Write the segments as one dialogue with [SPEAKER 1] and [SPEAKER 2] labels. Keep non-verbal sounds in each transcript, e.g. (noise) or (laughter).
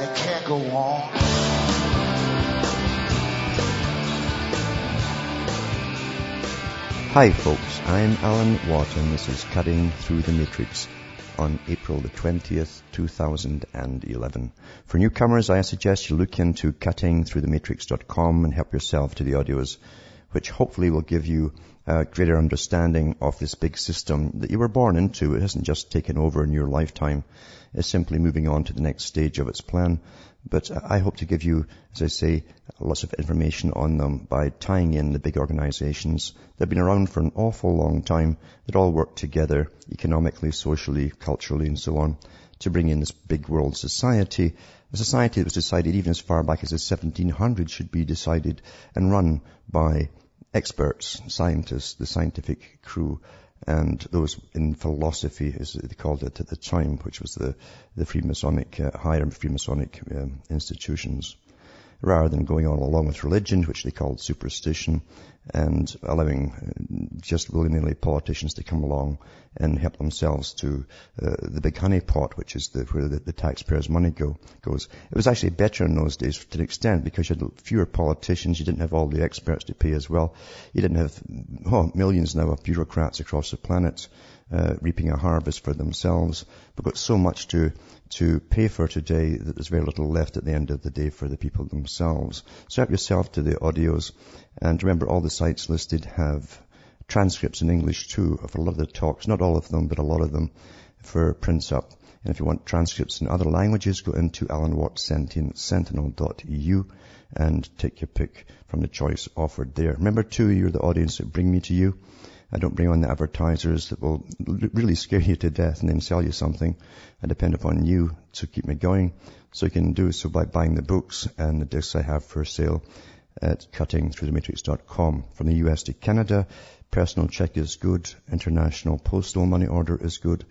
[SPEAKER 1] and it can't go on.
[SPEAKER 2] Hi folks, I'm Alan Watt and this is Cutting Through the Matrix on April the 20th, 2011. For newcomers, I suggest you look into cuttingthroughthematrix.com and help yourself to the audios, which hopefully will give you a greater understanding of this big system that you were born into. It hasn't just taken over in your lifetime. It's simply moving on to the next stage of its plan. But I hope to give you, as I say, lots of information on them by tying in the big organizations that have been around for an awful long time that all work together economically, socially, culturally, and so on to bring in this big world society. A society that was decided even as far back as the 1700s should be decided and run by experts, scientists, the scientific crew, and those in philosophy, as they called it at the time, which was the, the Freemasonic, uh, higher Freemasonic um, institutions, rather than going on along with religion, which they called superstition, and allowing uh, just willy-nilly politicians to come along and help themselves to uh, the big honey pot, which is the, where the, the taxpayers' money go, goes. It was actually better in those days to an extent because you had fewer politicians, you didn't have all the experts to pay as well. You didn't have oh, millions now of bureaucrats across the planet uh, reaping a harvest for themselves. We've got so much to to pay for today that there's very little left at the end of the day for the people themselves. So help yourself to the audios. And remember, all the sites listed have transcripts in English too of a lot of the talks, not all of them, but a lot of them for prints up. And if you want transcripts in other languages, go into alanwattsentinel.eu and take your pick from the choice offered there. Remember too, you're the audience that bring me to you. I don't bring on the advertisers that will really scare you to death and then sell you something. I depend upon you to keep me going. So you can do so by buying the books and the discs I have for sale at cuttingthroughthematrix.com. From the US to Canada, personal check is good. International postal money order is good.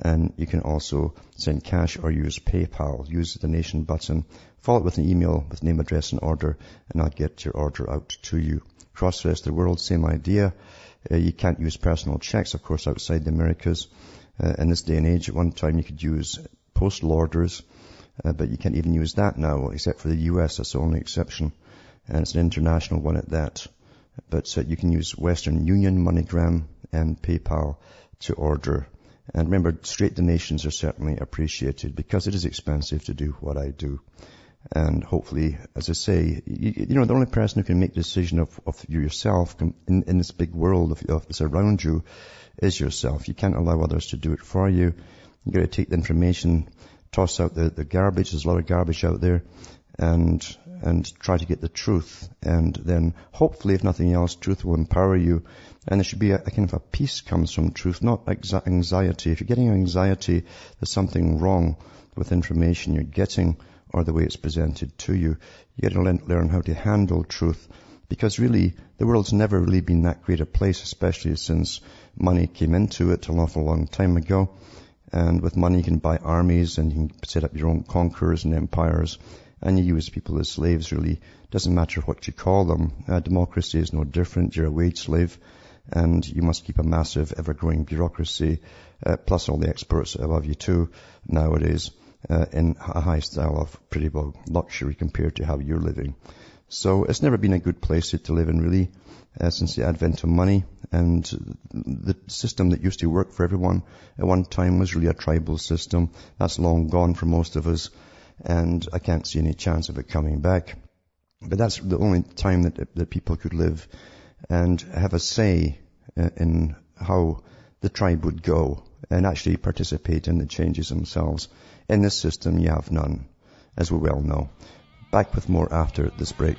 [SPEAKER 2] And you can also send cash or use PayPal. Use the donation button. Follow it with an email with name, address, and order, and I'll get your order out to you. Across the rest of the world, same idea. Uh, you can't use personal checks, of course, outside the Americas. Uh, in this day and age, at one time you could use postal orders, uh, but you can't even use that now, except for the US. That's the only exception. And it's an international one at that. But you can use Western Union, MoneyGram, and PayPal to order. And remember, straight donations are certainly appreciated because it is expensive to do what I do. And hopefully, as I say, you, you, know, the only person who can make the decision of, of yourself in, in this big world of, of this around you is yourself. You can't allow others to do it for you. You gotta take the information, toss out the, the garbage. There's a lot of garbage out there and, and try to get the truth. And then hopefully, if nothing else, truth will empower you. And there should be a, a kind of a peace comes from truth, not anxiety. If you're getting anxiety, there's something wrong with information you're getting or the way it's presented to you. You got to learn how to handle truth because really the world's never really been that great a place, especially since money came into it an awful long time ago. And with money you can buy armies and you can set up your own conquerors and empires and you use people as slaves really. Doesn't matter what you call them. Uh, democracy is no different. You're a wage slave and you must keep a massive ever-growing bureaucracy, uh, plus all the experts above you too nowadays uh, in a high style of pretty well luxury compared to how you're living. So it's never been a good place to live in really uh, since the advent of money and the system that used to work for everyone at one time was really a tribal system. That's long gone for most of us and I can't see any chance of it coming back. But that's the only time that, that people could live and have a say uh, in how the tribe would go and actually participate in the changes themselves. In this system, you have none, as we well know. Back with more after this break.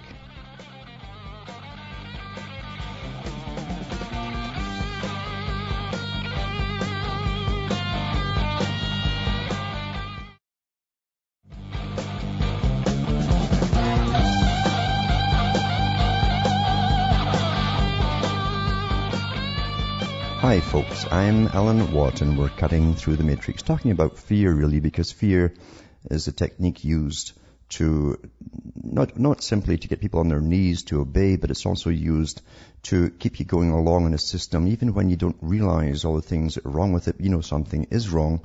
[SPEAKER 2] I'm Alan Watt and we're cutting through the matrix talking about fear really because fear is a technique used to not, not simply to get people on their knees to obey, but it's also used to keep you going along in a system even when you don't realize all the things that are wrong with it. You know something is wrong.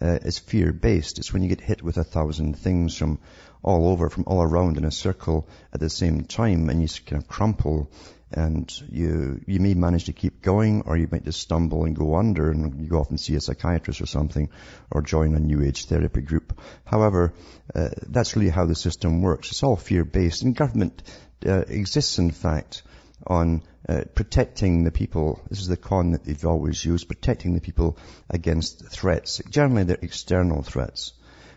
[SPEAKER 2] Uh, it's fear based. It's when you get hit with a thousand things from all over, from all around in a circle at the same time and you kind of crumple and you you may manage to keep going or you might just stumble and go under and you go off and see a psychiatrist or something or join a new age therapy group. However, uh, that's really how the system works. It's all fear based and government uh, exists in fact on uh, protecting the people. This is the con that they've always used, protecting the people against threats. Generally they're external threats.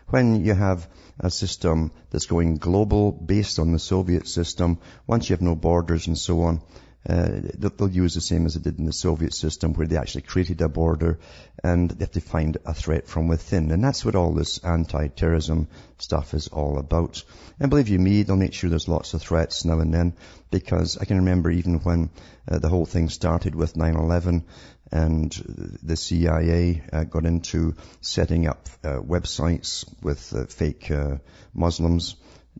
[SPEAKER 2] When you have a system that's going global based on the Soviet system. Once you have no borders and so on, uh, they'll use the same as they did in the Soviet system where they actually created a border and they have to find a threat from within. And that's what all this anti-terrorism stuff is all about. And believe you me, they'll make sure there's lots of threats now and then because I can remember even when uh, the whole thing started with 9-11 and the CIA uh, got into setting up uh, websites with uh, fake uh, Muslims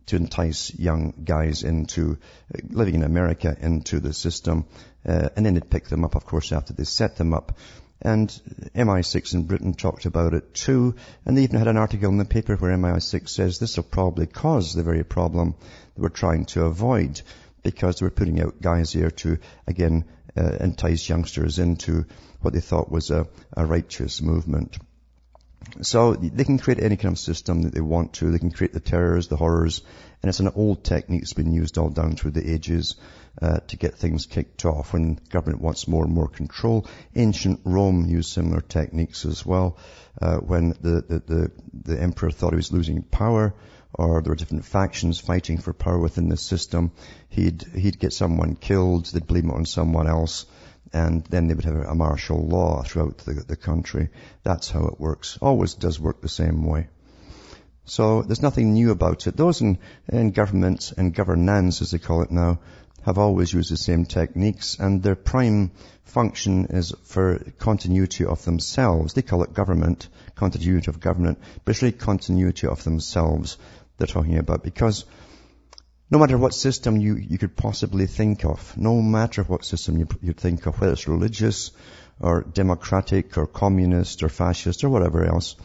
[SPEAKER 2] to entice young guys into uh, living in America into the system, uh, and then it picked them up, of course, after they set them up. And MI6 in Britain talked about it too, and they even had an article in the paper where MI6 says this will probably cause the very problem that we're trying to avoid, because they were putting out guys here to, again, uh, entice youngsters into what they thought was a, a righteous movement. So they can create any kind of system that they want to. They can create the terrors, the horrors, and it's an old technique that's been used all down through the ages uh, to get things kicked off when government wants more and more control. Ancient Rome used similar techniques as well. Uh, when the, the, the, the emperor thought he was losing power, or there were different factions fighting for power within the system, he'd he'd get someone killed, they'd blame it on someone else, and then they would have a martial law throughout the, the country. That's how it works. Always does work the same way. So there's nothing new about it. Those in, in and governance, as they call it now, have always used the same techniques and their prime function is for continuity of themselves. They call it government, continuity of government, but really continuity of themselves they're talking about because no matter what system you, you could possibly think of, no matter what system you, you think of, whether it's religious or democratic or communist or fascist or whatever else,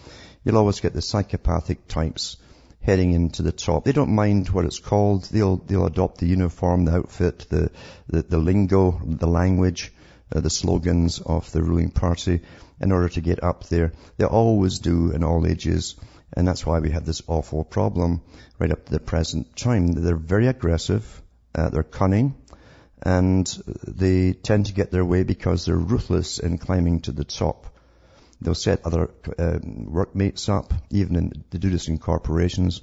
[SPEAKER 2] you'll always get the psychopathic types heading into the top. They don't mind what it's called. They'll, they'll adopt the uniform, the outfit, the, the, the lingo, the language, uh, the slogans of the ruling party in order to get up there. They always do in all ages. And that's why we have this awful problem right up to the present time. They're very aggressive, uh, they're cunning, and they tend to get their way because they're ruthless in climbing to the top. They'll set other uh, workmates up, even in, they do this in corporations,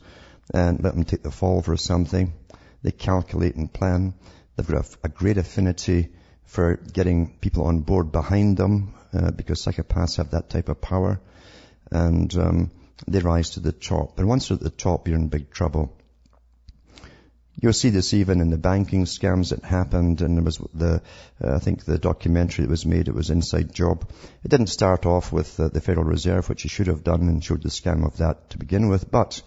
[SPEAKER 2] and let them take the fall for something. They calculate and plan. They've got a, a great affinity for getting people on board behind them, uh, because psychopaths have that type of power. And um, they rise to the top. And once you're at the top, you're in big trouble. You'll see this even in the banking scams that happened, and there was the, uh, I think the documentary that was made, it was Inside Job. It didn't start off with uh, the Federal Reserve, which it should have done and showed the scam of that to begin with, but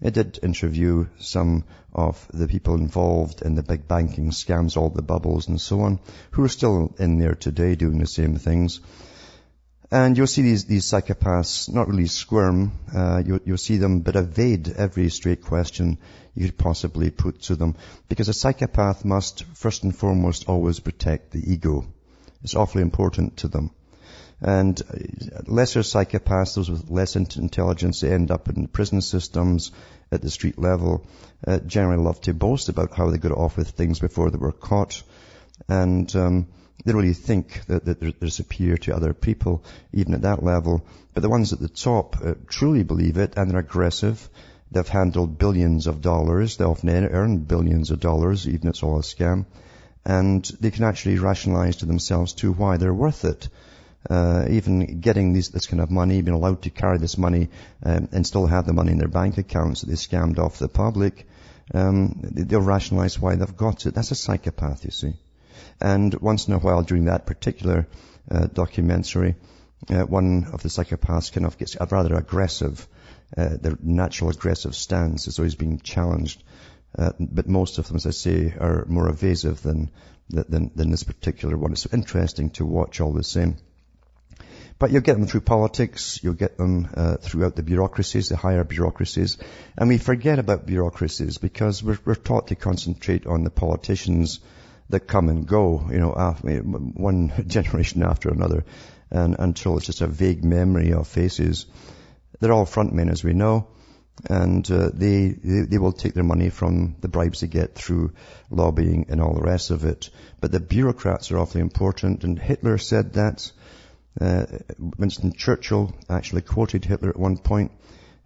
[SPEAKER 2] it did interview some of the people involved in the big banking scams, all the bubbles and so on, who are still in there today doing the same things. And you'll see these, these psychopaths not really squirm. Uh, you'll, you'll see them but evade every straight question you could possibly put to them. Because a psychopath must, first and foremost, always protect the ego. It's awfully important to them. And uh, lesser psychopaths, those with less intelligence, they end up in prison systems at the street level, uh, generally love to boast about how they got off with things before they were caught. And um, they really think that, that they're, they're, superior to other people, even at that level. But the ones at the top uh, truly believe it, and they're aggressive. They've handled billions of dollars. They often earn billions of dollars, even if it's all a scam. And they can actually rationalize to themselves too why they're worth it. Uh, even getting these, this kind of money, being allowed to carry this money um, and still have the money in their bank accounts that they scammed off the public, um, they'll rationalize why they've got it. That's a psychopath, you see. And once in a while during that particular uh, documentary, uh, one of the psychopaths kind of gets a rather aggressive, uh, their natural aggressive stance though he's being challenged. Uh, but most of them, as I say, are more evasive than, than, than this particular one. It's interesting to watch all the same. But you'll get them through politics, you'll get them uh, throughout the bureaucracies, the higher bureaucracies. And we forget about bureaucracies because we're, we're taught to concentrate on the politicians that come and go, you know, after, one (laughs) generation after another, and until it's just a vague memory of faces. They're all frontmen, as we know, and uh, they, they, they will take their money from the bribes they get through lobbying and all the rest of it. But the bureaucrats are awfully important, and Hitler said that. Uh, Winston Churchill actually quoted Hitler at one point.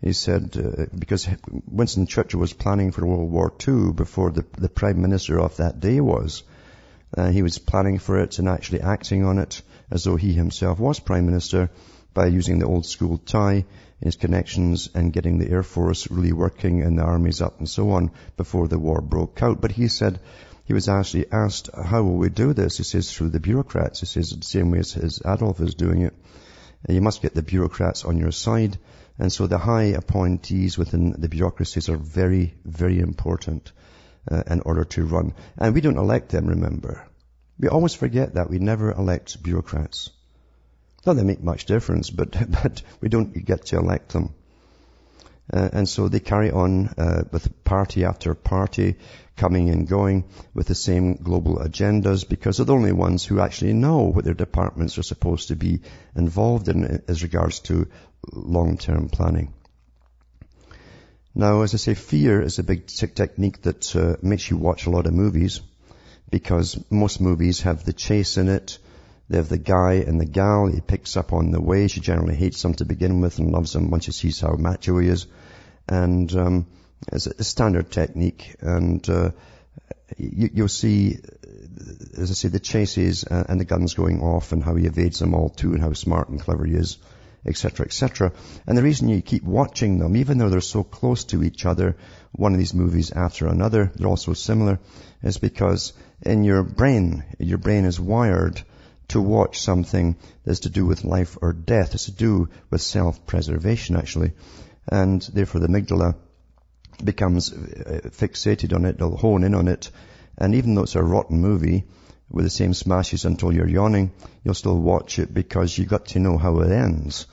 [SPEAKER 2] He said, uh, because Winston Churchill was planning for World War II before the, the Prime Minister of that day was. Uh, he was planning for it and actually acting on it as though he himself was Prime Minister by using the old school tie, his connections and getting the Air Force really working and the armies up and so on before the war broke out. But he said, he was actually asked, how will we do this? He says, through the bureaucrats. He says, the same way as, as Adolf is doing it. You must get the bureaucrats on your side. And so the high appointees within the bureaucracies are very, very important uh, in order to run. And we don't elect them, remember. We always forget that. We never elect bureaucrats. Not they make much difference, but, (laughs) but we don't get to elect them. Uh, and so they carry on uh, with party after party coming and going with the same global agendas because they're the only ones who actually know what their departments are supposed to be involved in as regards to long-term planning. Now, as I say, fear is a big technique that uh, makes you watch a lot of movies because most movies have the chase in it. They have the guy and the gal. He picks up on the way. She generally hates him to begin with and loves him once she sees how macho he is. And um, it's a standard technique. And uh, you, will see, as I say, the chases and the guns going off and how he evades them all too and how smart and clever he is etc., etc. And the reason you keep watching them, even though they're so close to each other, one of these movies after another, they're all so similar, is because in your brain, your brain is wired to watch something that's to do with life or death. It's to do with self-preservation, actually. And therefore the amygdala becomes uh, fixated on it, they'll hone in on it. And even though it's a rotten movie, with the same smashes until you're yawning, you'll still watch it because you've got to know how it ends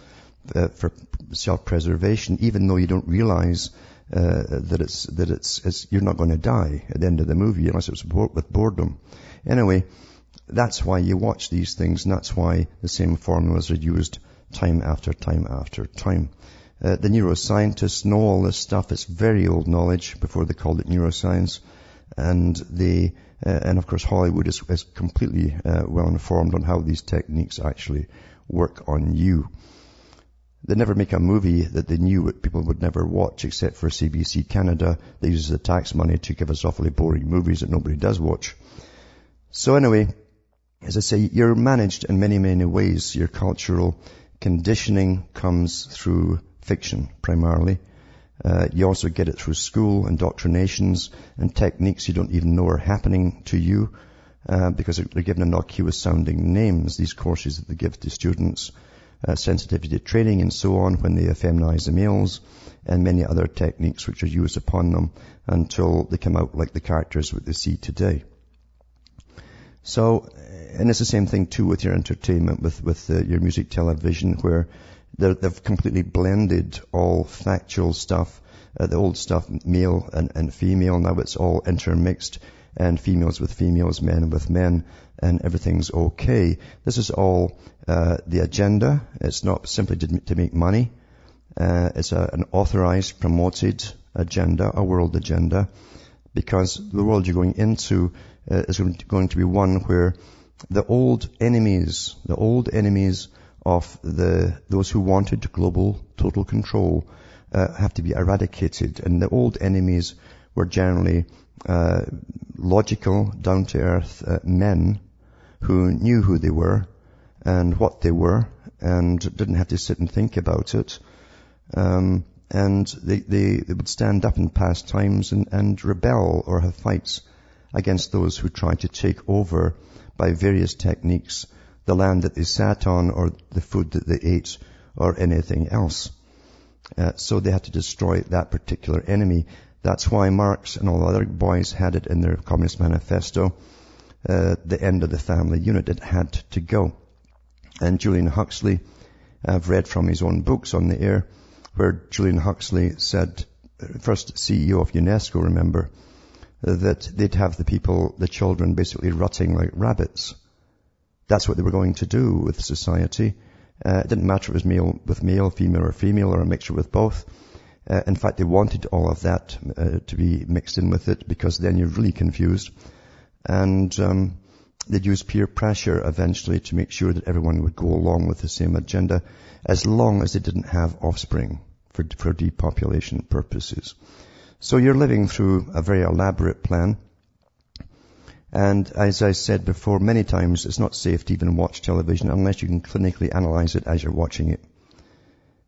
[SPEAKER 2] uh, for self-preservation, even though you don't realize uh, that it's that it's, it's, you're not going to die at the end of the movie unless it's with boredom. Anyway, that's why you watch these things, and that's why the same formulas are used time after time after time. Uh, the neuroscientists know all this stuff. It's very old knowledge before they called it neuroscience, and they uh, and of course, Hollywood is, is completely uh, well informed on how these techniques actually work on you. They never make a movie that they knew people would never watch except for CBC Canada. They use the tax money to give us awfully boring movies that nobody does watch. So anyway, as I say, you're managed in many, many ways. Your cultural conditioning comes through fiction primarily. Uh, you also get it through school, indoctrinations, and techniques you don't even know are happening to you uh, because they're given innocuous sounding names, these courses that they give to students, uh, sensitivity training and so on when they feminize the males, and many other techniques which are used upon them until they come out like the characters that they see today. So, and it's the same thing too with your entertainment, with, with uh, your music television, where they have completely blended all factual stuff, uh, the old stuff, male and, and female. Now it's all intermixed and females with females, men with men, and everything's okay. This is all uh, the agenda. It's not simply to, to make money. Uh, it's a, an authorized, promoted agenda, a world agenda, because the world you're going into uh, is going to be one where the old enemies, the old enemies of the, those who wanted global total control uh, have to be eradicated. And the old enemies were generally uh, logical, down-to-earth uh, men who knew who they were and what they were and didn't have to sit and think about it. Um, and they, they, they, would stand up in past times and, and rebel or have fights against those who tried to take over by various techniques the land that they sat on or the food that they ate or anything else. Uh, so they had to destroy that particular enemy. That's why Marx and all the other boys had it in their Communist Manifesto. Uh, the end of the family unit. It had to go. And Julian Huxley, I've read from his own books on the air, where Julian Huxley said, uh, first CEO of UNESCO, remember, that they'd have the people, the children basically rutting like rabbits. That's what they were going to do with society. Uh, it didn't matter if it was male with male, female or female, or a mixture with both. Uh, in fact, they wanted all of that uh, to be mixed in with it because then you're really confused. And um, they'd use peer pressure eventually to make sure that everyone would go along with the same agenda as long as they didn't have offspring for, for depopulation purposes. So you're living through a very elaborate plan. And as I said before many times, it's not safe to even watch television unless you can clinically analyze it as you're watching it.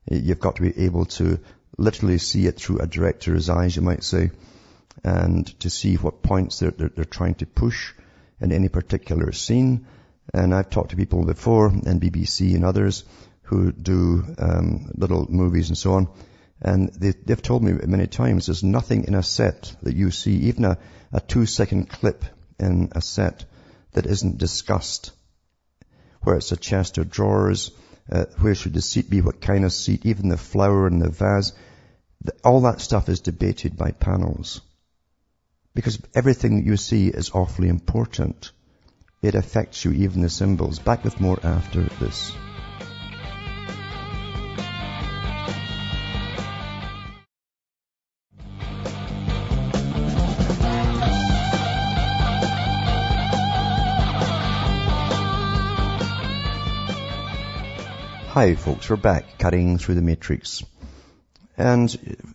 [SPEAKER 2] You've got to be able to literally see it through a director's eyes, you might say, and to see what points they're, they're, they're trying to push in any particular scene. And I've talked to people before, and BBC and others, who do um, little movies and so on, and they, have told me many times there's nothing in a set that you see, even a, a two-second clip in a set that isn't discussed. Where it's a chest of drawers, uh, where should the seat be, what kind of seat, even the flower in the vase. All that stuff is debated by panels. Because everything that you see is awfully important. It affects you, even the symbols. Back with more after this. Hi folks, we're back cutting through the matrix. And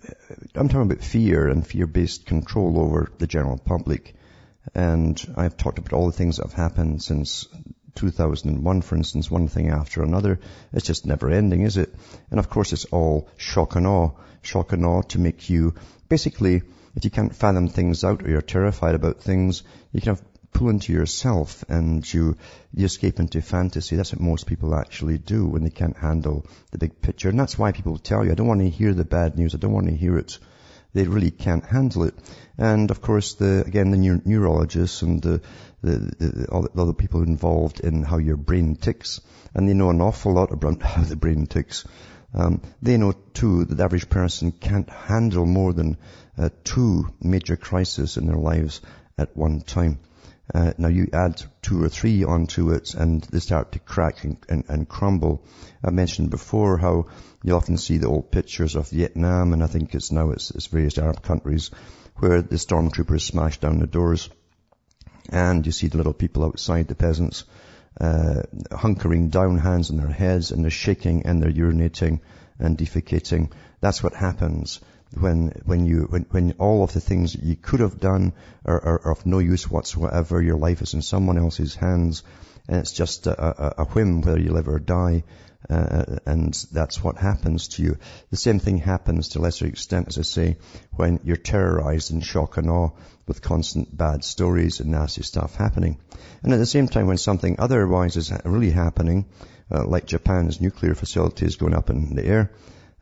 [SPEAKER 2] uh, I'm talking about fear and fear-based control over the general public. And I've talked about all the things that have happened since 2001, for instance, one thing after another. It's just never ending, is it? And of course it's all shock and awe. Shock and awe to make you, basically, if you can't fathom things out or you're terrified about things, you can have pull into yourself and you, you escape into fantasy. That's what most people actually do when they can't handle the big picture. And that's why people tell you, I don't want to hear the bad news. I don't want to hear it. They really can't handle it. And of course, the, again, the neur- neurologists and the, the, the, all the other people involved in how your brain ticks, and they know an awful lot about (laughs) how the brain ticks. Um, they know too that the average person can't handle more than uh, two major crises in their lives at one time. Uh, now you add two or three onto it and they start to crack and, and, and, crumble. I mentioned before how you often see the old pictures of Vietnam and I think it's now it's, it's various Arab countries where the stormtroopers smash down the doors and you see the little people outside, the peasants, uh, hunkering down, hands on their heads and they're shaking and they're urinating and defecating. That's what happens when when you when, when all of the things you could have done are, are, are, of no use whatsoever. Your life is in someone else's hands, and it's just a, a, a whim whether you live or die. Uh, and that's what happens to you. The same thing happens to a lesser extent, as I say, when you're terrorized in shock and awe with constant bad stories and nasty stuff happening. And at the same time, when something otherwise is really happening, uh, like Japan's nuclear facilities going up in the air,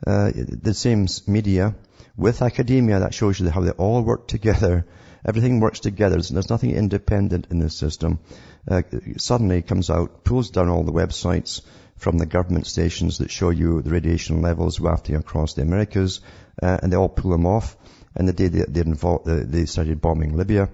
[SPEAKER 2] uh, the same media with academia, that shows you how they all work together. Everything works together. There's nothing independent in this system. Uh, suddenly comes out, pulls down all the websites from the government stations that show you the radiation levels wafting across the Americas, uh, and they all pull them off. And the day they, they, involved, they started bombing Libya,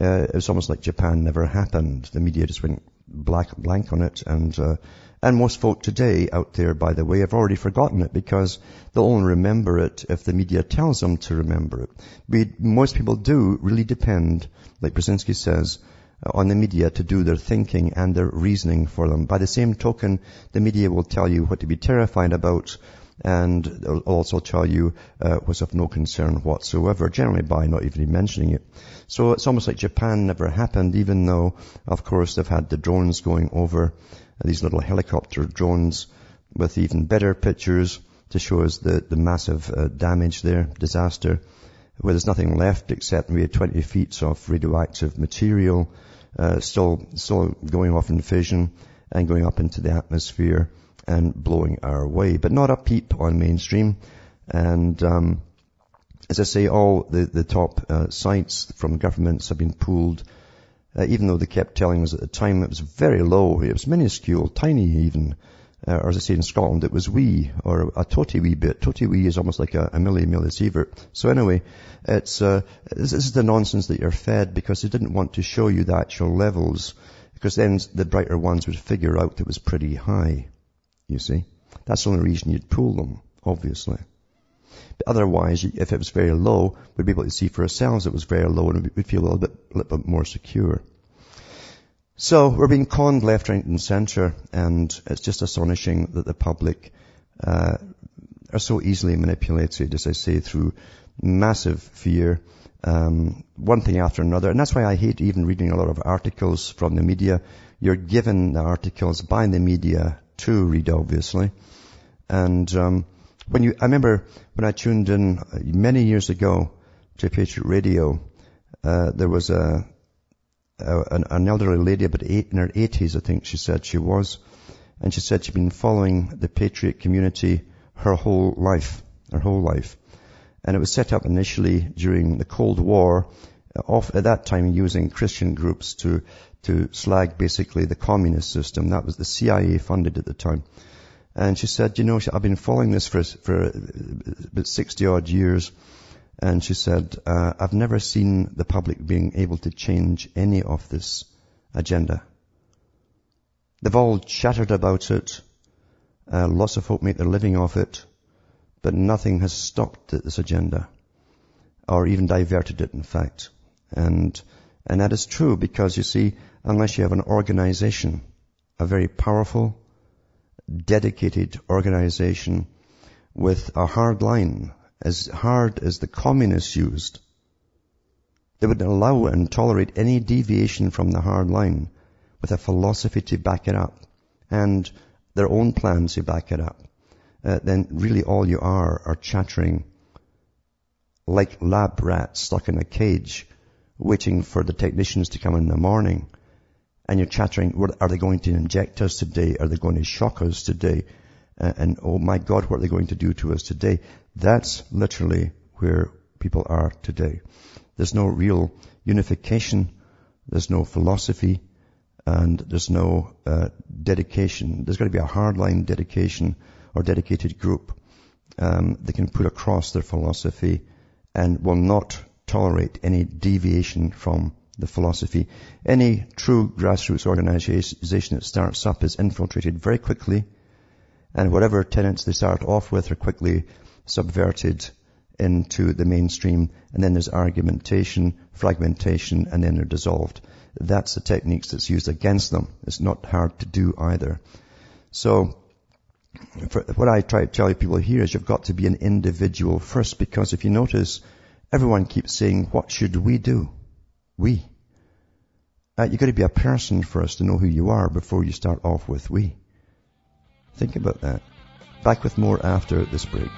[SPEAKER 2] uh, it was almost like Japan never happened. The media just went black, blank on it, and uh, and most folk today out there, by the way, have already forgotten it because they'll only remember it if the media tells them to remember it. We, most people do really depend, like Brzezinski says, uh, on the media to do their thinking and their reasoning for them. By the same token, the media will tell you what to be terrified about and also tell you uh, what's of no concern whatsoever, generally by not even mentioning it. So it's almost like Japan never happened, even though, of course, they've had the drones going over these little helicopter drones with even better pictures to show us the, the massive uh, damage there, disaster. where there's nothing left except maybe 20 feet of radioactive material, uh, still, still going off in fission and going up into the atmosphere and blowing our way, but not a peep on mainstream. And, um, as I say, all the, the top uh, sites from governments have been pulled, uh, even though they kept telling us at the time it was very low, it was minuscule, tiny even, uh, or as I say in Scotland, it was wee, or a totty wee bit. Totty wee is almost like a, a milli millisievert. So anyway, it's, uh, this, this is the nonsense that you're fed because they didn't want to show you the actual levels, because then the brighter ones would figure out it was pretty high, you see. That's the only reason you'd pull them, obviously. But otherwise, if it was very low, we'd be able to see for ourselves it was very low and we'd feel a little bit, little bit more secure. So we're being conned left, right and centre and it's just astonishing that the public uh, are so easily manipulated, as I say, through massive fear, um, one thing after another. And that's why I hate even reading a lot of articles from the media. You're given the articles by the media to read, obviously. And um, when you, I remember when I tuned in many years ago to Patriot Radio, uh, there was a, a an, an, elderly lady, about eight, in her 80s, I think she said she was, and she said she'd been following the Patriot community her whole life, her whole life. And it was set up initially during the Cold War, off at that time using Christian groups to, to slag basically the communist system. That was the CIA funded at the time. And she said, you know, I've been following this for, for about 60 odd years. And she said, uh, I've never seen the public being able to change any of this agenda. They've all chattered about it. Uh, lots of folk make their living off it. But nothing has stopped this agenda. Or even diverted it, in fact. And, and that is true because you see, unless you have an organization, a very powerful, dedicated organization with a hard line, as hard as the communists used. They would allow and tolerate any deviation from the hard line with a philosophy to back it up and their own plans to back it up. Uh, then really all you are are chattering like lab rats stuck in a cage waiting for the technicians to come in the morning and you're chattering, are they going to inject us today? Are they going to shock us today? Uh, and oh my God, what are they going to do to us today? That's literally where people are today. There's no real unification. There's no philosophy and there's no uh, dedication. There's got to be a hardline dedication or dedicated group um, that can put across their philosophy and will not tolerate any deviation from the philosophy. Any true grassroots organization that starts up is infiltrated very quickly and whatever tenets they start off with are quickly subverted into the mainstream and then there's argumentation, fragmentation and then they're dissolved. That's the techniques that's used against them. It's not hard to do either. So what I try to tell people here is you've got to be an individual first because if you notice, everyone keeps saying, what should we do? We. Uh, you've got to be a person first to know who you are before you start off with we. Think about that. Back with more after this break.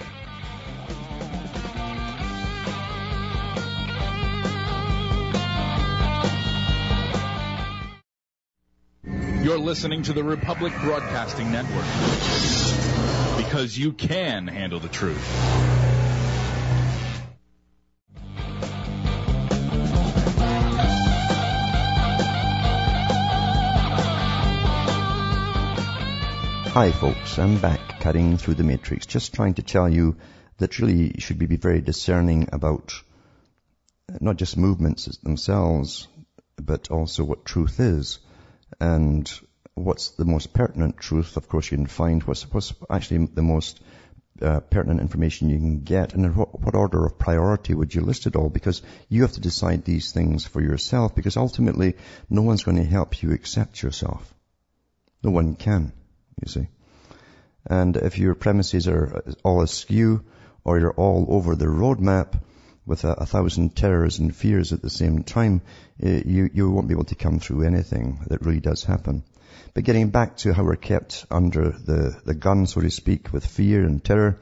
[SPEAKER 3] You're listening to the Republic Broadcasting Network because you can handle the truth.
[SPEAKER 2] Hi folks, I'm back cutting through the matrix, just trying to tell you that really you should be very discerning about not just movements themselves, but also what truth is. And what's the most pertinent truth, of course you can find what's, what's actually the most uh, pertinent information you can get. And what, what order of priority would you list it all? Because you have to decide these things for yourself because ultimately no one's going to help you accept yourself. No one can you see. And if your premises are all askew or you're all over the roadmap with a, a thousand terrors and fears at the same time, eh, you, you won't be able to come through anything that really does happen. But getting back to how we're kept under the, the gun, so to speak, with fear and terror,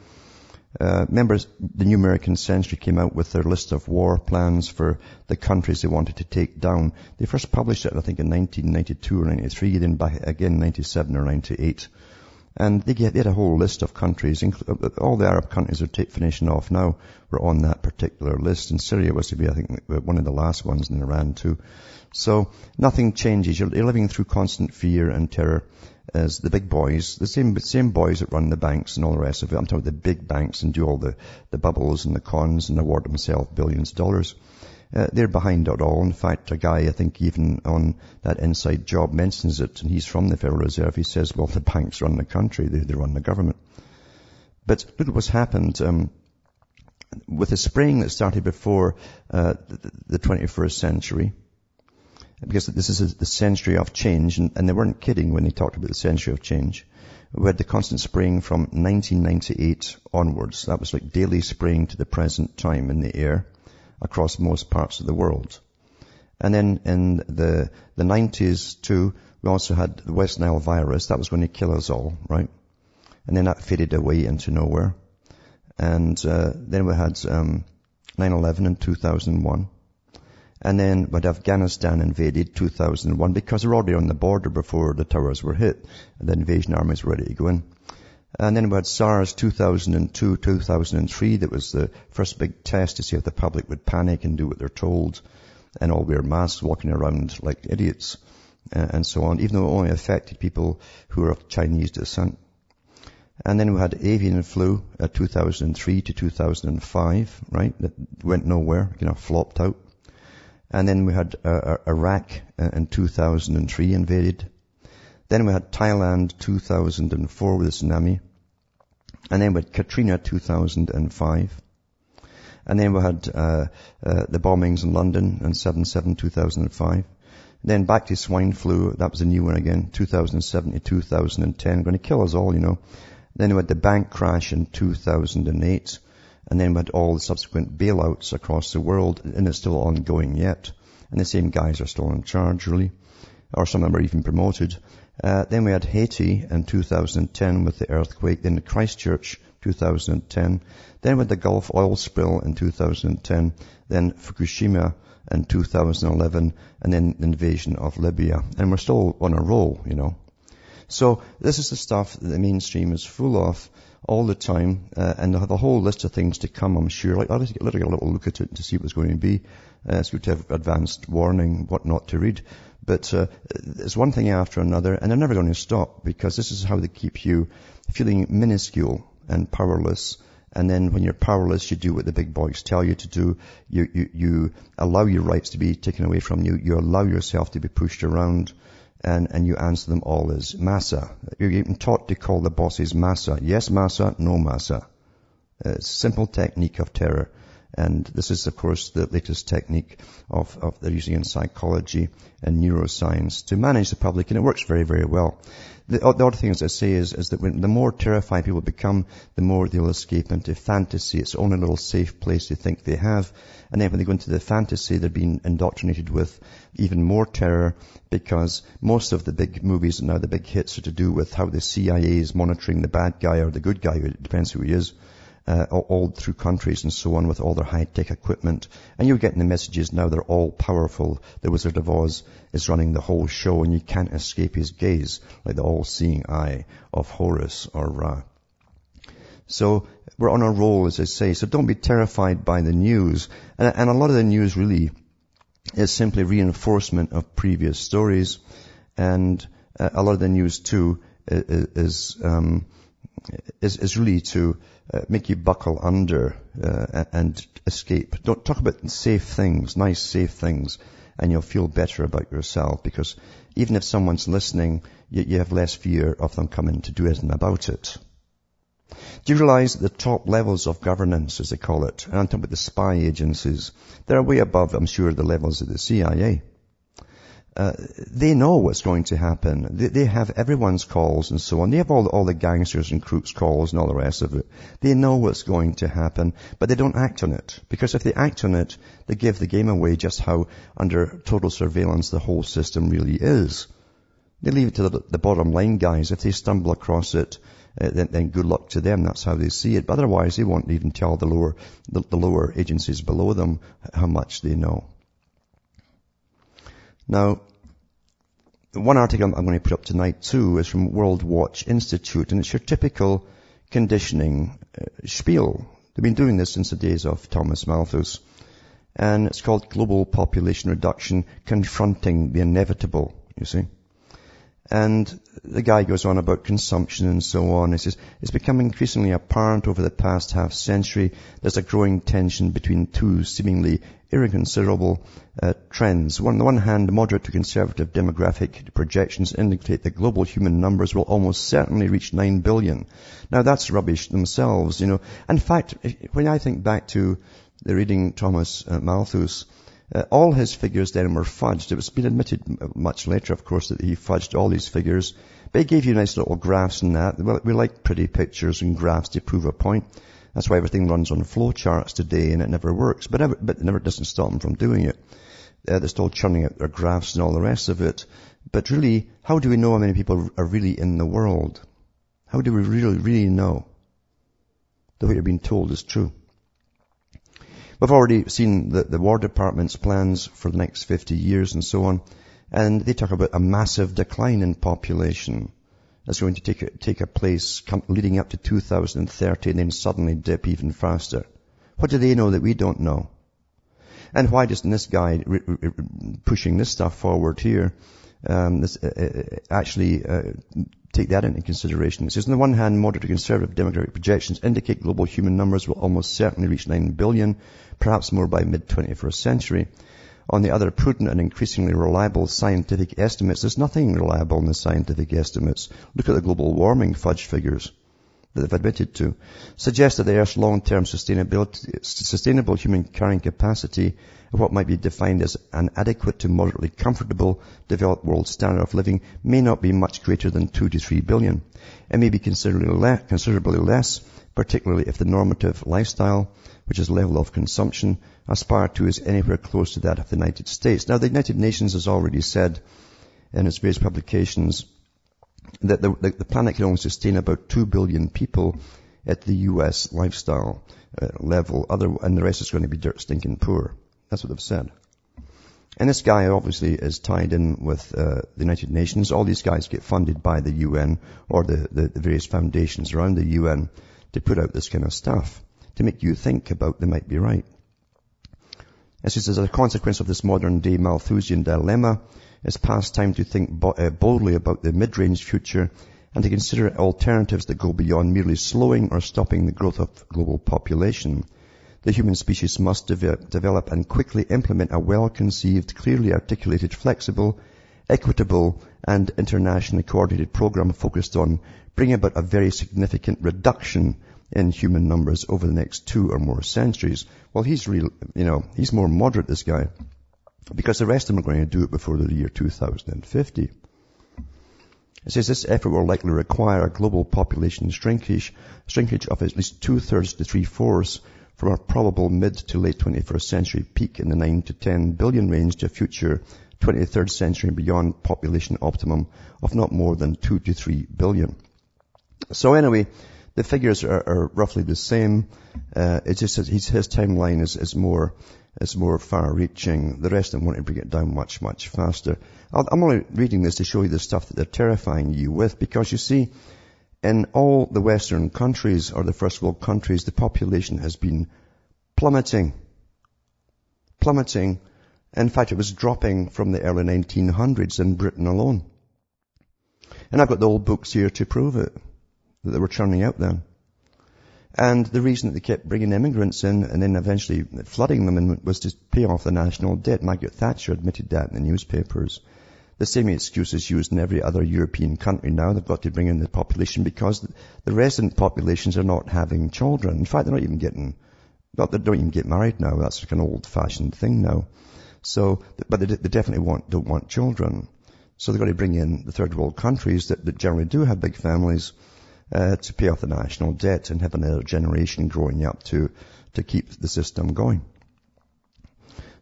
[SPEAKER 2] Uh, members, the New American Century came out with their list of war plans for the countries they wanted to take down. They first published it, I think, in 1992 or 93, then back again 97 or 98. And they, get, they had a whole list of countries, uh, all the Arab countries are finishing off now, were on that particular list. And Syria was to be, I think, one of the last ones in Iran too. So nothing changes. You're living through constant fear and terror as the big boys, the same same boys that run the banks and all the rest of it. I'm talking about the big banks and do all the, the bubbles and the cons and award themselves billions of dollars. Uh, they're behind it all. In fact, a guy, I think even on that inside job mentions it, and he's from the Federal Reserve. He says, well, the banks run the country. They, they run the government. But look at what's happened. Um, with the spraying that started before uh, the, the 21st century, because this is the century of change, and, and, they weren't kidding when they talked about the century of change. We had the constant spraying from 1998 onwards. That was like daily spraying to the present time in the air across most parts of the world. And then in the, the 90s too, we also had the West Nile virus. That was going to kill us all, right? And then that faded away into nowhere. And uh, then we had um, 9-11 in 2001. And then when Afghanistan invaded 2001 because they were already on the border before the towers were hit. The invasion armies were ready to go in. And then we had SARS 2002, 2003. That was the first big test to see if the public would panic and do what they're told and all wear masks walking around like idiots and so on, even though it only affected people who are of Chinese descent. And then we had avian flu uh, 2003 to 2005, right? That went nowhere, you know, flopped out. And then we had uh, uh Iraq uh, in 2003 invaded. Then we had Thailand 2004 with a tsunami. And then we had Katrina 2005. And then we had uh, uh, the bombings in London in 7-7-2005. Then back to swine flu. That was a new one again, 2007 to 2010. Going to kill us all, you know. Then we had the bank crash in 2008 and then we had all the subsequent bailouts across the world, and it's still ongoing yet. And the same guys are still in charge, really, or some of them are even promoted. Uh, then we had Haiti in 2010 with the earthquake, then the Christchurch 2010, then with the Gulf oil spill in 2010, then Fukushima in 2011, and then the invasion of Libya. And we're still on a roll, you know. So this is the stuff that the mainstream is full of all the time, uh, and they have a whole list of things to come, I'm sure. Like, I'll just get a little look at it to see what's going to be. Uh, it's good to have advanced warning, what not to read. But uh, it's one thing after another, and they're never going to stop because this is how they keep you feeling minuscule and powerless. And then when you're powerless, you do what the big boys tell you to do. You, you, you allow your rights to be taken away from you. You allow yourself to be pushed around and, and you answer them all as massa. You're even taught to call the bosses massa. Yes, massa, no massa. Uh, simple technique of terror. And this is, of course, the latest technique of, of they're using in psychology and neuroscience to manage the public, and it works very, very well. The, the other thing, as I say, is, is that when the more terrified people become, the more they'll escape into fantasy. It's only a little safe place they think they have. And then when they go into the fantasy, they're being indoctrinated with even more terror because most of the big movies and now the big hits are to do with how the CIA is monitoring the bad guy or the good guy, it depends who he is, uh, all through countries and so on with all their high-tech equipment. And you're getting the messages now they're all powerful. The Wizard of Oz is running the whole show and you can't escape his gaze like the all-seeing eye of Horus or Ra. So we're on a roll, as I say. So don't be terrified by the news. And, and a lot of the news really is simply reinforcement of previous stories. And uh, a lot of the news too is, is, um, is, is really to uh, make you buckle under uh, and escape. Don't talk about safe things, nice safe things, and you'll feel better about yourself because even if someone's listening, you, you have less fear of them coming to do anything about it. Do you realize that the top levels of governance, as they call it, and I'm talking about the spy agencies, they're way above, I'm sure, the levels of the CIA. Uh, they know what's going to happen. They, they, have everyone's calls and so on. They have all the, all the gangsters and crooks calls and all the rest of it. They know what's going to happen, but they don't act on it. Because if they act on it, they give the game away just how under total surveillance the whole system really is. They leave it to the, the bottom line guys. If they stumble across it uh, then, then, good luck to them. That's how they see it. But otherwise, they won't even tell the lower, the, the lower agencies below them how much they know. Now, one article I'm going to put up tonight too is from Worldwatch Institute, and it's your typical conditioning uh, spiel. They've been doing this since the days of Thomas Malthus. And it's called Global Population Reduction Confronting the Inevitable, you see. And the guy goes on about consumption and so on. He says, it's become increasingly apparent over the past half century there's a growing tension between two seemingly irreconcilable uh, trends. One, on the one hand, moderate to conservative demographic projections indicate that global human numbers will almost certainly reach 9 billion. Now that's rubbish themselves, you know. In fact, when I think back to the reading Thomas uh, Malthus, uh, all his figures then were fudged. It was been admitted much later, of course, that he fudged all these figures. But he gave you nice little graphs and that. We like pretty pictures and graphs to prove a point. That's why everything runs on flowcharts today and it never works. But, ever, but it never doesn't stop them from doing it. Uh, they're still churning out their graphs and all the rest of it. But really, how do we know how many people are really in the world? How do we really, really know that what you're being told is true? We've already seen the, the War Department's plans for the next 50 years and so on, and they talk about a massive decline in population that's going to take a, take a place leading up to 2030 and then suddenly dip even faster. What do they know that we don't know? And why doesn't this guy re- re- pushing this stuff forward here um, this, uh, uh actually uh, take that into consideration. It says, on the one hand, moderate to conservative demographic projections indicate global human numbers will almost certainly reach 9 billion, perhaps more by mid-21st century. On the other, prudent and increasingly reliable scientific estimates, there's nothing reliable in the scientific estimates. Look at the global warming fudge figures that they've admitted to, suggest that the Earth's long-term sustainability, sustainable human carrying capacity of what might be defined as an adequate to moderately comfortable developed world standard of living may not be much greater than 2 to 3 billion. It may be considerably, le- considerably less, particularly if the normative lifestyle, which is level of consumption, aspired to is anywhere close to that of the United States. Now the United Nations has already said in its various publications that the, the, the planet can only sustain about 2 billion people at the US lifestyle uh, level, other, and the rest is going to be dirt stinking poor. That's what they've said. And this guy obviously is tied in with uh, the United Nations. All these guys get funded by the UN or the, the, the, various foundations around the UN to put out this kind of stuff to make you think about they might be right. As he says, as a consequence of this modern day Malthusian dilemma, it's past time to think uh, boldly about the mid-range future and to consider alternatives that go beyond merely slowing or stopping the growth of global population. The human species must de- develop and quickly implement a well-conceived, clearly articulated, flexible, equitable, and internationally coordinated program focused on bringing about a very significant reduction in human numbers over the next two or more centuries. Well, he's real, you know, he's more moderate, this guy, because the rest of them are going to do it before the year 2050. It says this effort will likely require a global population shrinkage, shrinkage of at least two-thirds to three-fourths from a probable mid to late 21st century peak in the 9 to 10 billion range to a future 23rd century and beyond population optimum of not more than 2 to 3 billion. So anyway, the figures are, are roughly the same. Uh, it's just his, his timeline is, is more is more far-reaching. The rest of them want to bring it down much, much faster. i am only reading this to show you the stuff that they're terrifying you with, because you see, in all the Western countries or the first world countries, the population has been plummeting. Plummeting. In fact, it was dropping from the early 1900s in Britain alone. And I've got the old books here to prove it that they were churning out then. And the reason that they kept bringing immigrants in and then eventually flooding them in was to pay off the national debt. Margaret Thatcher admitted that in the newspapers. The same excuse is used in every other European country now. They've got to bring in the population because the resident populations are not having children. In fact, they're not even getting, not, they don't even get married now. That's like an old fashioned thing now. So, but they, they definitely want, don't want children. So they've got to bring in the third world countries that, that generally do have big families uh, to pay off the national debt and have another generation growing up to, to keep the system going.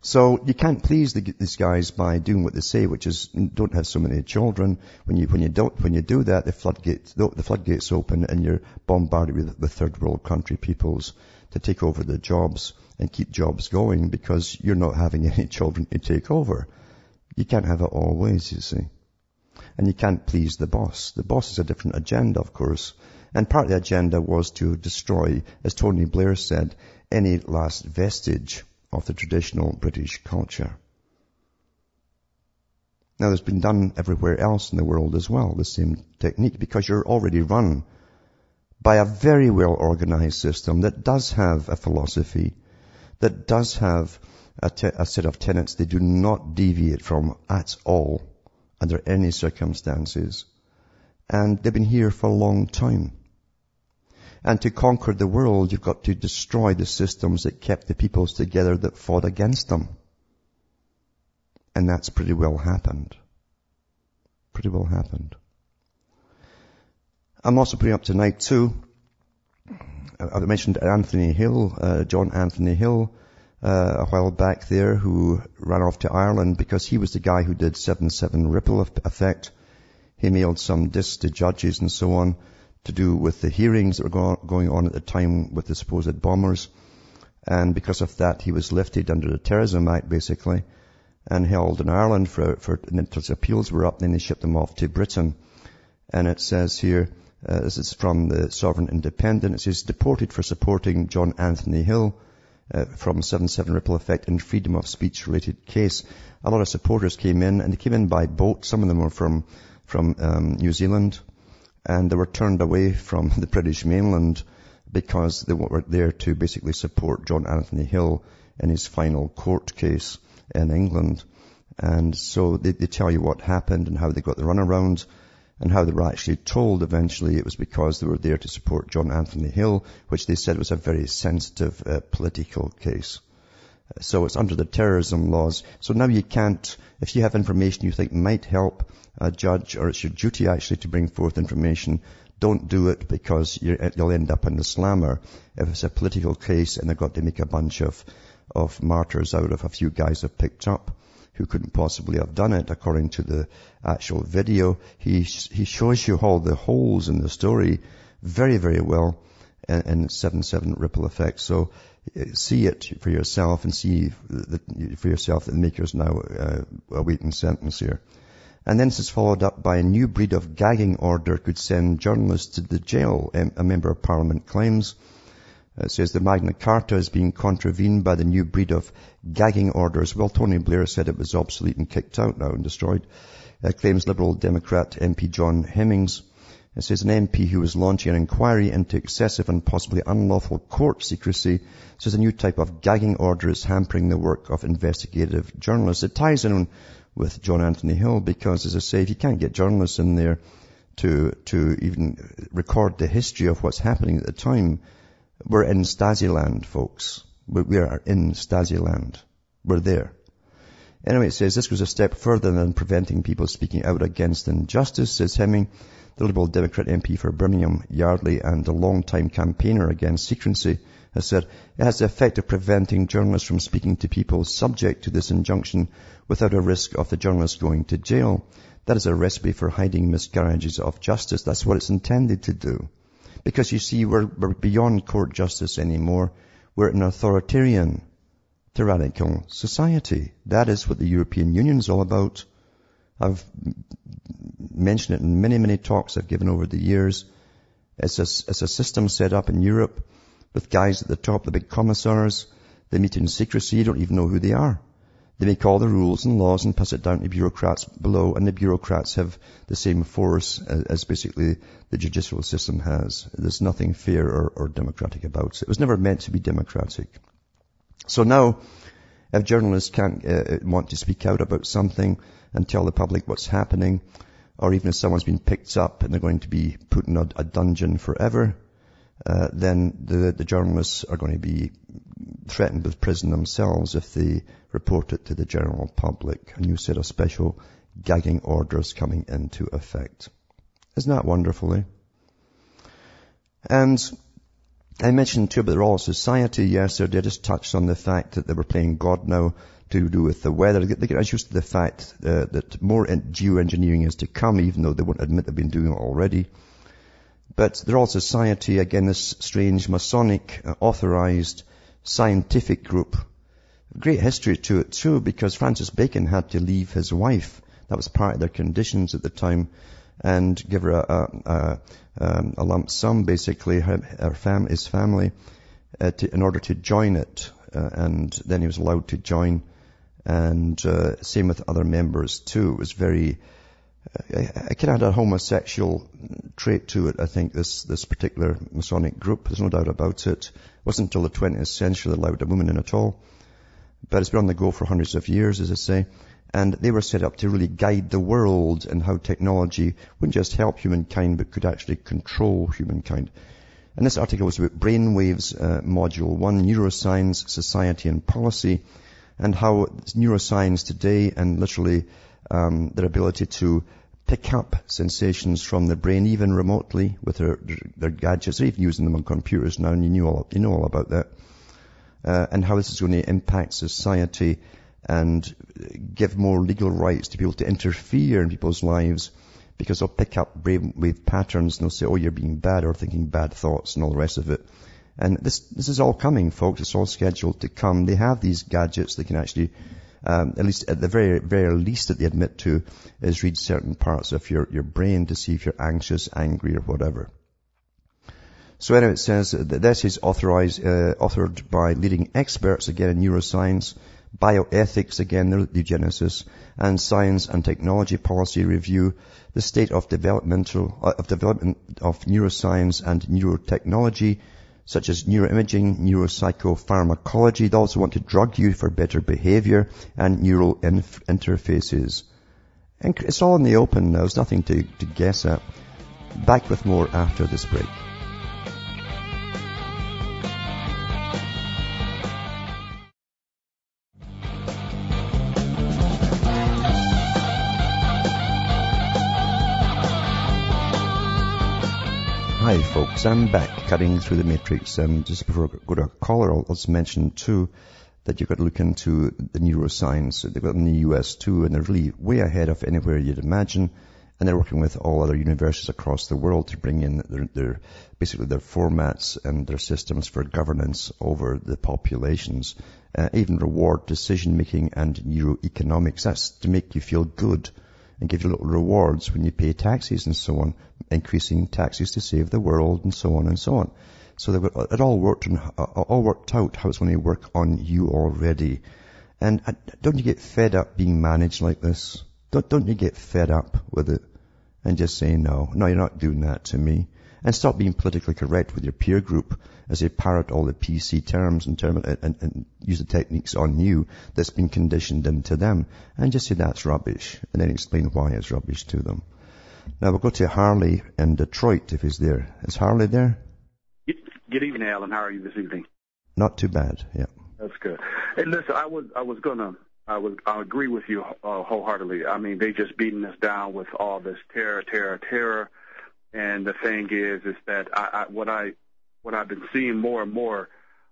[SPEAKER 2] So you can't please the, these guys by doing what they say, which is don't have so many children. When you when you don't when you do that, the floodgates the floodgates open and you're bombarded with, with third world country peoples to take over the jobs and keep jobs going because you're not having (laughs) any children to take over. You can't have it always, you see. And you can't please the boss. The boss has a different agenda, of course. And part of the agenda was to destroy, as Tony Blair said, any last vestige of the traditional British culture. Now there's been done everywhere else in the world as well, the same technique, because you're already run by a very well organized system that does have a philosophy, that does have a, te- a set of tenets they do not deviate from at all under any circumstances. And they've been here for a long time. And to conquer the world, you've got to destroy the systems that kept the peoples together that fought against them. And that's pretty well happened. Pretty well happened. I'm also putting up tonight too, I mentioned Anthony Hill, uh, John Anthony Hill, uh, a while back there who ran off to Ireland because he was the guy who did 7-7 ripple effect. He mailed some discs to judges and so on to do with the hearings that were going on at the time with the supposed bombers. And because of that, he was lifted under the Terrorism Act, basically, and held in Ireland for, for until his appeals were up. Then they shipped him off to Britain. And it says here, uh, this is from the Sovereign Independent. It says, deported for supporting John Anthony Hill uh, from 7-7 ripple effect in freedom of speech related case. A lot of supporters came in, and they came in by boat. Some of them were from from um, New Zealand, and they were turned away from (laughs) the British mainland because they were there to basically support John Anthony Hill in his final court case in England. And so they, they tell you what happened and how they got the runaround and how they were actually told eventually it was because they were there to support John Anthony Hill, which they said was a very sensitive uh, political case. So it's under the terrorism laws. So now you can't, if you have information you think might help a judge or it's your duty actually to bring forth information, don't do it because you'll end up in the slammer if it's a political case and they've got to make a bunch of, of martyrs out of a few guys they've picked up who couldn't possibly have done it according to the actual video. He, he shows you all the holes in the story very, very well in, in 7-7 ripple effect. So uh, see it for yourself and see the, for yourself that the maker's now uh, awaiting sentence here. And then this is followed up by a new breed of gagging order could send journalists to the jail, a member of parliament claims. It says the Magna Carta is being contravened by the new breed of gagging orders. Well, Tony Blair said it was obsolete and kicked out now and destroyed. Uh, claims Liberal Democrat MP John Hemmings. It says an MP who was launching an inquiry into excessive and possibly unlawful court secrecy says a new type of gagging order is hampering the work of investigative journalists. It ties in with John Anthony Hill because, as I say, if you can't get journalists in there to to even record the history of what's happening at the time, we're in Stasi land, folks. We are in Stasi land. We're there. Anyway, it says this goes a step further than preventing people speaking out against injustice, says Hemming, the Liberal Democrat MP for Birmingham Yardley and a long-time campaigner against secrecy, has said it has the effect of preventing journalists from speaking to people subject to this injunction without a risk of the journalist going to jail. That is a recipe for hiding miscarriages of justice. That's what it's intended to do. Because you see, we're, we're beyond court justice anymore. We're an authoritarian, tyrannical society. That is what the European Union is all about. I've mentioned it in many, many talks I've given over the years. It's a, it's a system set up in Europe with guys at the top, the big commissars. They meet in secrecy. You don't even know who they are. They make all the rules and laws and pass it down to bureaucrats below, and the bureaucrats have the same force as, as basically the judicial system has. There's nothing fair or, or democratic about it. It was never meant to be democratic. So now, if journalists can't uh, want to speak out about something and tell the public what's happening, or even if someone's been picked up and they're going to be put in a, a dungeon forever, uh, then the, the journalists are going to be threatened with prison themselves if they report it to the general public. A new set of special gagging orders coming into effect. Isn't that wonderful, eh? And I mentioned too about the Royal Society yesterday. I just touched on the fact that they were playing God now to do with the weather. They get used to the fact uh, that more geoengineering is to come, even though they won't admit they've been doing it already. But the Royal Society, again, this strange Masonic uh, authorized scientific group. Great history to it too, because Francis Bacon had to leave his wife. That was part of their conditions at the time, and give her a, a, a, um, a lump sum, basically, her, her fam, his family, uh, to, in order to join it. Uh, and then he was allowed to join. And uh, same with other members too. It was very I kind of a homosexual trait to it, I think, this, this particular Masonic group. There's no doubt about it. It wasn't until the 20th century they allowed a woman in at all. But it's been on the go for hundreds of years, as I say. And they were set up to really guide the world and how technology wouldn't just help humankind, but could actually control humankind. And this article was about brainwaves, uh, module one, neuroscience, society and policy, and how neuroscience today and literally um, their ability to pick up sensations from the brain, even remotely with their, their gadgets. They're even using them on computers now, and you know all, you know all about that. Uh, and how this is going to impact society and give more legal rights to be able to interfere in people's lives because they'll pick up brainwave patterns and they'll say, oh, you're being bad or thinking bad thoughts and all the rest of it. And this, this is all coming, folks. It's all scheduled to come. They have these gadgets that can actually um, at least at the very, very least that they admit to, is read certain parts of your, your brain to see if you're anxious, angry, or whatever. So anyway, it says that this is authorized, uh, authored by leading experts, again, in neuroscience, bioethics, again, neurogenesis, and science and technology policy review, the state of developmental, uh, of development of neuroscience and neurotechnology, such as neuroimaging, neuropsychopharmacology. They also want to drug you for better behavior and neural inf- interfaces. And it's all in the open now. There's nothing to, to guess at. Back with more after this break. Hi folks, I'm back cutting through the matrix. And just before I go to a caller, I'll just mention too that you've got to look into the neuroscience. They've got in the US too and they're really way ahead of anywhere you'd imagine. And they're working with all other universities across the world to bring in their, their basically their formats and their systems for governance over the populations, uh, even reward decision making and neuroeconomics. That's to make you feel good and give you little rewards when you pay taxes and so on, increasing taxes to save the world and so on and so on. So it all worked all worked out how it's going to work on you already. And don't you get fed up being managed like this? Don't, don't you get fed up with it and just say no, no, you're not doing that to me and stop being politically correct with your peer group as they parrot all the PC terms and, term, and, and, and, use the techniques on you that's been conditioned into them and just say that's rubbish and then explain why it's rubbish to them. Now we'll go to Harley in Detroit if he's there. Is Harley there?
[SPEAKER 4] Good evening, Alan. How are you this evening?
[SPEAKER 2] Not too bad, yeah.
[SPEAKER 4] That's good. Hey, listen, I was I was gonna I was I agree with you uh, wholeheartedly. I mean, they just beating us down with all this terror, terror, terror and the thing is, is that I, I what I what I've been seeing more and more,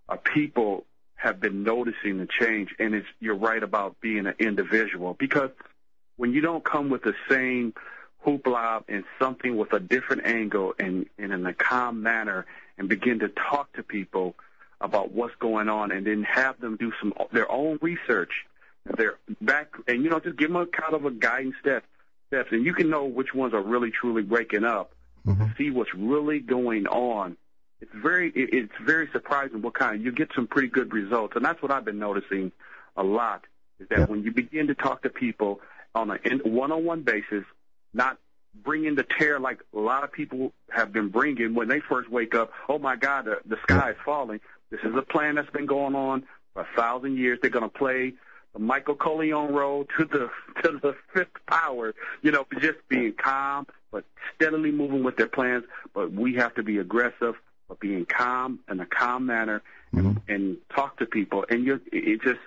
[SPEAKER 4] uh, people have been noticing the change, and it's you're right about being an individual. Because when you don't come with the same hoopla and something with a different angle and, and in a calm manner and begin to talk to people about what's going on and then have them do some their own research their back and you know just give them a kind of a guiding step steps. And you can know which ones are really truly breaking up mm-hmm. see what's really going on. It's very it's very surprising what kind. You get some pretty good results, and that's what I've been noticing a lot. Is that yeah. when you begin to talk to people on a one-on-one basis, not bringing the terror like a lot of people have been bringing when they first wake up. Oh my God, the, the sky is falling. This is a plan that's been going on for a thousand years. They're going to play the Michael Corleone road to the to the fifth power. You know, just being calm, but steadily moving with their plans. But we have to be aggressive, but being calm in a calm manner and, mm-hmm. and talk to people. And you, it just.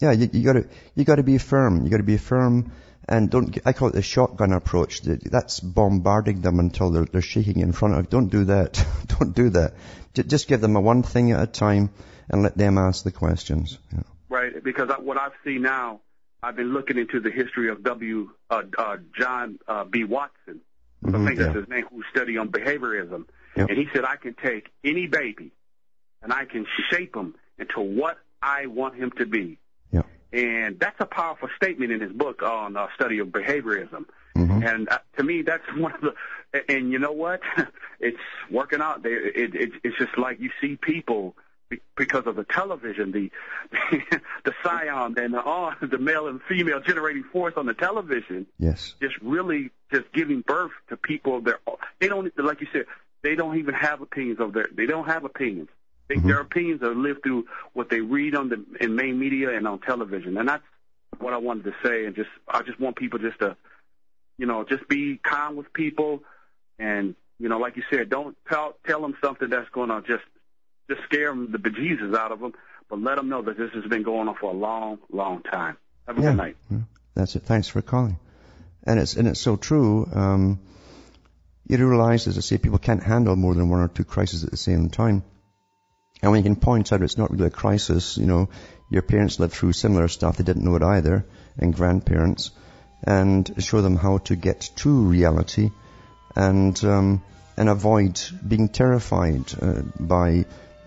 [SPEAKER 2] Yeah, you, you gotta, you gotta be firm. You gotta be firm and don't, I call it the shotgun approach. That's bombarding them until they're, they're shaking in front of, don't do that. (laughs) don't do that. Just give them a one thing at a time and let them ask the questions. Yeah.
[SPEAKER 4] right? Because I, what I've seen now, I've been looking into the history of W. Uh, uh, John uh, B. Watson.
[SPEAKER 2] Mhm,
[SPEAKER 4] I think
[SPEAKER 2] yeah.
[SPEAKER 4] that's his name, who studied on behaviorism.
[SPEAKER 2] Yep.
[SPEAKER 4] And he said, I can take any baby and I can shape him into what I want him to be.
[SPEAKER 2] Yeah.
[SPEAKER 4] And that's a powerful statement in his book on uh, study of behaviorism.
[SPEAKER 2] Mhm.
[SPEAKER 4] And uh, to me, that's (laughs) one of the. And you know what? (laughs) It's working out. They, it, it, it's just like you see people because of the television, the (laughs) the scion and the uh, the male and female generating force on the television,
[SPEAKER 2] Yes.
[SPEAKER 4] just really just giving birth to people. That they don't, like you said, they don't even have opinions of their. They don't have opinions. They,
[SPEAKER 2] Mhm.
[SPEAKER 4] Their opinions are lived through what they read on the in main media and on television, and that's what I wanted to say. And just I just want people just to, you know, just be kind with people, and you know, like you said, don't tell tell them something that's going to just just scare them the bejesus out of them, but let them know that this has been going on for a long, long time. Have a
[SPEAKER 2] Yeah.
[SPEAKER 4] good night.
[SPEAKER 2] Yeah. That's it. Thanks for calling. And it's and it's so true. Um, you realize, as I say, people can't handle more than one or two crises at the same time. And when you can point out it's not really a crisis, you know, your parents lived through similar stuff, they didn't know it either, and grandparents, and show them how to get to reality and um, and avoid being terrified uh, by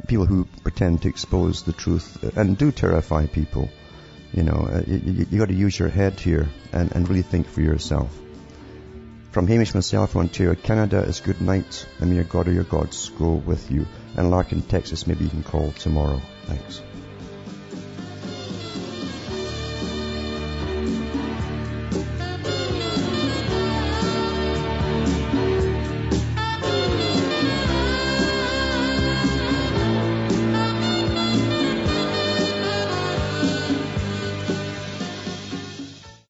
[SPEAKER 2] people who pretend to expose the truth and do terrify people. You know, uh, you, you, you got to use your head here and, and really think for yourself. From Hamish myself from Ontario, Canada is good night, and may your God or your gods go with you. And Larkin, Texas, maybe you can call tomorrow. Thanks.